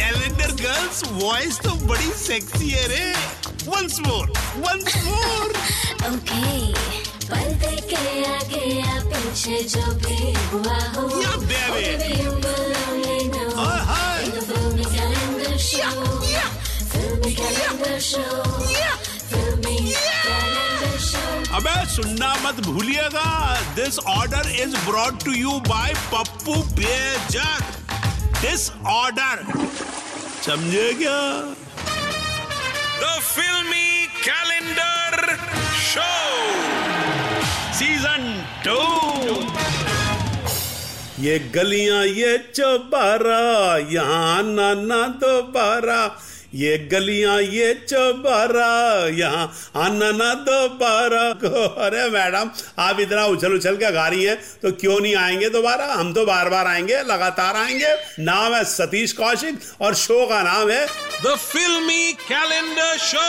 Calendar girls voice तो बड़ी sexy है रे. Once more once more okay पलते के आगे या पीछे जो भी हुआ हो या बेबी अबे सुनना मत भूलिएगा। This order is brought to you by Pappu Bejak this order समझे क्या? द फिल्मी कैलेंडर शो सीज़न टू ये गलियाँ ये चौबारा यहाँ आना ना दोबारा। ये गलियाँ, ये चौबारा, यहाँ आना ना दोबारा। अरे मैडम, आप इतना उछल उछल के गा रही हैं तो क्यों नहीं आएँगे दोबारा? हम तो बार बार आएँगे, लगातार आएँगे। नाम है सतीश कौशिक और शो का नाम है the filmy calendar show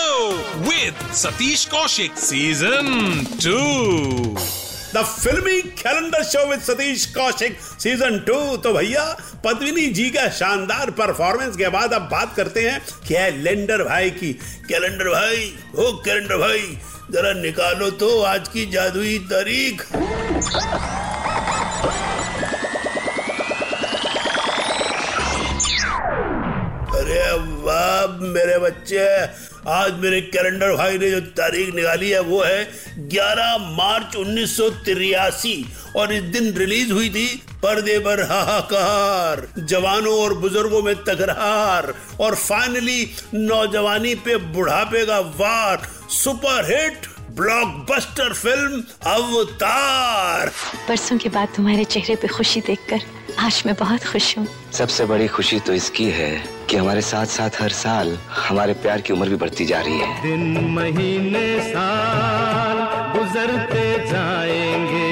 with Satish Kaushik season 2. The filmy calendar show with Satish Kaushik season two तो भैया, पद्मिनी जी का शानदार परफॉर्मेंस के बाद अब बात करते हैं कैलेंडर भाई की। कैलेंडर भाई, ओ कैलेंडर भाई, जरा निकालो तो आज की जादुई तारीख। अरे वाह मेरे बच्चे, आज मेरे कैलेंडर भाई ने जो तारीख निकाली है, वो है 11 मार्च उन्नीस सौ तिरासी, और इस दिन रिलीज़ हुई थी पर्दे पर हाहाकार, जवानों और बुज़ुर्गों में तकरार, और फाइनली नौजवानी पे बुढ़ापे का वार super hit blockbuster film Avatar. परसों के बाद तुम्हारे चेहरे पे खुशी देखकर आज मैं बहुत खुश हूँ। सबसे बड़ी खुशी तो इसकी है कि हमारे साथ साथ हर साल हमारे प्यार की उम्र भी बढ़ती जा रही है। दिन महीने साल गुजरते जाएँगे।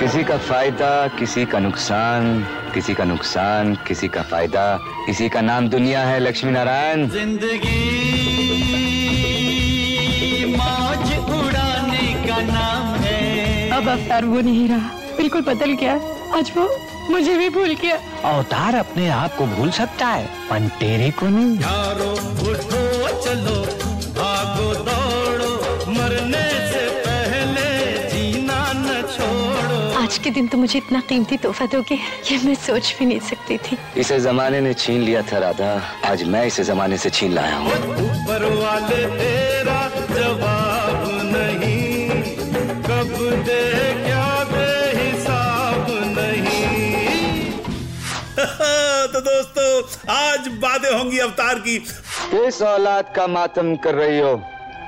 किसी का फ़ायदा किसी का नुकसान किसी का नुकसान किसी का फ़ायदा इसी का नाम दुनिया है लक्ष्मी नारायण। ज़िंदगी मौज उड़ाने का नाम है। अब अवतार वो नहीं रहा। बिल्कुल बदल गया। आज वो मुझे भी भूल गया। अवतार अपने आप को भूल सकता है पर तेरे को नहीं। यारो उठो चलो भागो दौड़ो मरने से पहले जीना न छोड़ो। आज के दिन तो मुझे इतना कीमती तोहफा दोगे ये मैं सोच भी नहीं सकती थी। इसे जमाने ने छीन लिया था राधा आज मैं इसे जमाने से छीन लाया हूँ। ऊपर वाले तेरा जवाब नहीं कब दे क्या आज बातें होंगी अवतार की। इस औलाद का मातम कर रही हो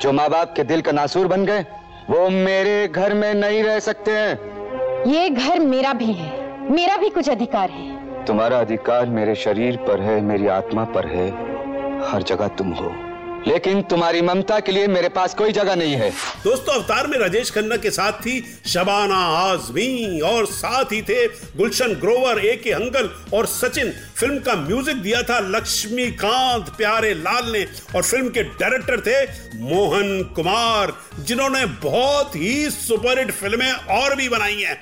जो माँ बाप के दिल का नासूर बन गए वो मेरे घर में नहीं रह सकते हैं। ये घर मेरा भी है मेरा भी कुछ अधिकार है। तुम्हारा अधिकार मेरे शरीर पर है मेरी आत्मा पर है हर जगह तुम हो। लेकिन तुम्हारी ममता के लिए मेरे पास कोई जगह नहीं है। दोस्तों अवतार में राजेश खन्ना के साथ थी शबाना आजमी और साथ ही थे गुलशन ग्रोवर ए के हंगल और सचिन। फ़िल्म का म्यूज़िक दिया था लक्ष्मीकांत प्यारे लाल ने। और फ़िल्म के डायरेक्टर थे मोहन कुमार जिन्होंने बहुत ही सुपरहिट फ़िल्में और भी बनाई हैं।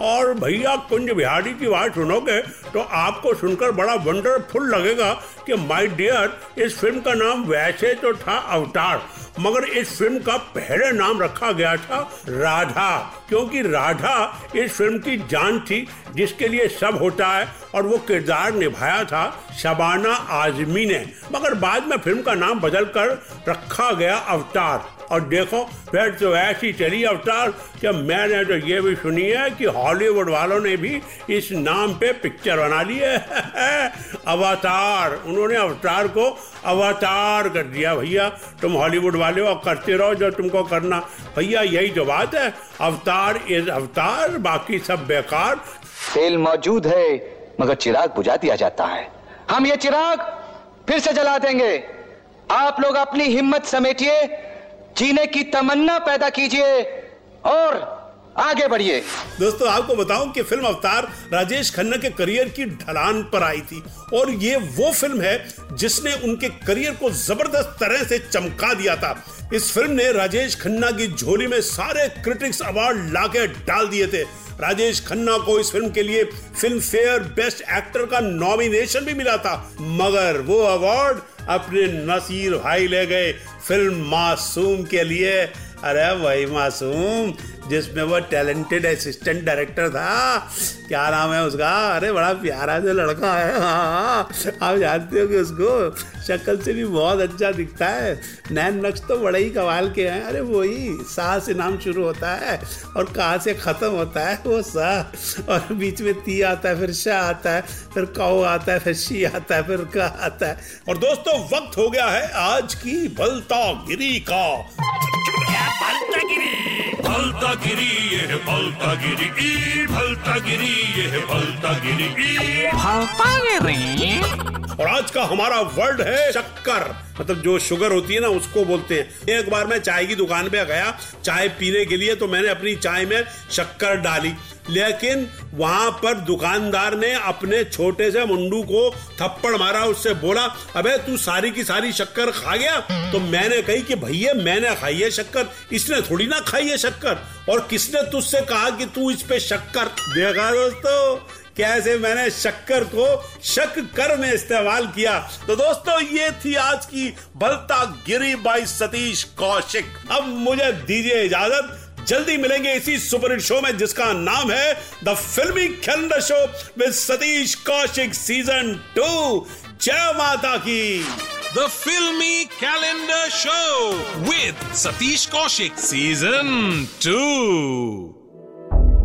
और भैया कुंज बिहारी की बात सुनोगे तो आपको सुनकर बड़ा वंडरफुल लगेगा कि माय डियर इस फ़िल्म का नाम वैसे तो था अवतार, मगर इस फ़िल्म का पहले नाम रखा गया था राधा, क्योंकि राधा इस फ़िल्म की जान थी, जिसके लिए सब होता है, और वो किरदार निभाया था शबाना आजमी ने। मगर बाद में फ़िल्म का नाम बदलकर रखा गया अवतार। और देखो, फिर तो ऐसी चली अवतार कि मैंने तो ये भी सुनी है कि हॉलीवुड वालों ने भी इस नाम पे पिक्चर बना ली है। अवतार, उन्होंने अवतार को अवतार कर दिया भैया। तुम हॉलीवुड वाले हो करते रहो जो तुमको करना। भैया, यही तो बात है। अवतार इज़ अवतार, बाकी सब बेकार। तेल मौजूद है, मगर चिराग बुझा दिया जाता है। हम ये चिराग फिर से जला देंगे। आप लोग अपनी हिम्मत समेटिए जीने की तमन्ना पैदा कीजिए और आगे बढ़िए। दोस्तों, आपको बताऊँ कि फ़िल्म अवतार राजेश खन्ना के करियर की ढलान पर आई थी। और ये वो फ़िल्म है जिसने उनके करियर को ज़बरदस्त तरह से चमका दिया था। इस फ़िल्म ने राजेश खन्ना की झोली में सारे क्रिटिक्स अवार्ड लाके डाल दिए थे। राजेश खन्ना को इस फ़िल्म के लिए फ़िल्म फेयर बेस्ट एक्टर का नॉमिनेशन भी मिला था, मगर वो अवार्ड अपने नसीर भाई ले गए फ़िल्म मासूम के लिए। अरे भाई मासूम जिसमें वो टैलेंटेड असिस्टेंट डायरेक्टर था। क्या नाम है उसका? अरे बड़ा प्यारा से लड़का है। हाँ आप जानते हो कि उसको। शक्ल से भी बहुत अच्छा दिखता है। नैन नक्श तो बड़े ही कमाल के हैं। अरे वही, सा से नाम शुरू होता है और कहाँ से ख़त्म होता है। वो सा। और बीच में ती आता है, फिर शाह आता है, फिर कौ आता है, फिर शी आता है, फिर का आता है। और दोस्तों, वक्त हो गया है आज की बलता गिरी का भलता गिरी ये भलता गिरी ई भलता गिरी ये भलता गिरी ई। भलता गिरी और आज का हमारा वर्ड है शक्कर। मतलब जो शुगर होती है ना, उसको बोलते हैं। एक बार मैं चाय की दुकान पे गया, चाय पीने के लिए तो मैंने अपनी चाय में शक्कर डाली। लेकिन वहाँ पर दुकानदार ने अपने छोटे से मुंडू को थप्पड़ मारा, उससे बोला, अबे, तू सारी की सारी शक्कर खा गया? तो मैंने कही कि, भैया, मैंने खाई है शक्कर। इसने थोड़ी ना खाई है शक्कर। और किसने तुझसे कहा कि तू इस पे शक्कर? देखा दोस्तों कैसे मैंने शक्कर को शक कर में इस्तेमाल किया? तो दोस्तों, ये थी आज की बलता गिरी बाई सतीश कौशिक। अब मुझे दीजिए इजाज़त। जल्दी मिलेंगे इसी सुपरहिट शो में, जिसका नाम है the filmy calendar show with Satish Kaushik season two, जय माता की। The Filmy Calendar Show with Satish Kaushik Season 2.